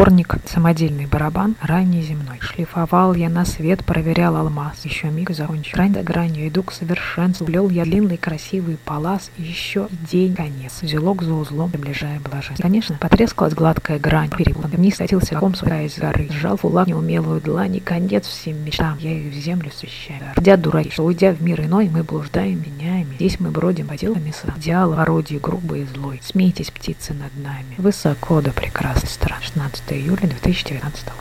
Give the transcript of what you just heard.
Сборник «Самодельный барабан» ранний земной. Шлифовал я на свет, проверял алмаз. Еще миг закончил. Грань за гранью иду к совершенству. Плел я длинный красивый палас. Еще день конец. Узелок за узлом, приближая блаженство. Конечно, потрескалась гладкая грань. Перепутан. Вниз катился ком своя из горы. Сжал фулак неумелую длань. И конец всем мечтам. Я их в землю свящаю. Рдя дураки, что уйдя в мир иной, мы блуждаем, меняем. Здесь мы бродим по делам меса. Идеал, орудие грубый и злой. Смейтесь, птицы над нами. Высоко да прекрасно стран. 16 июля 2019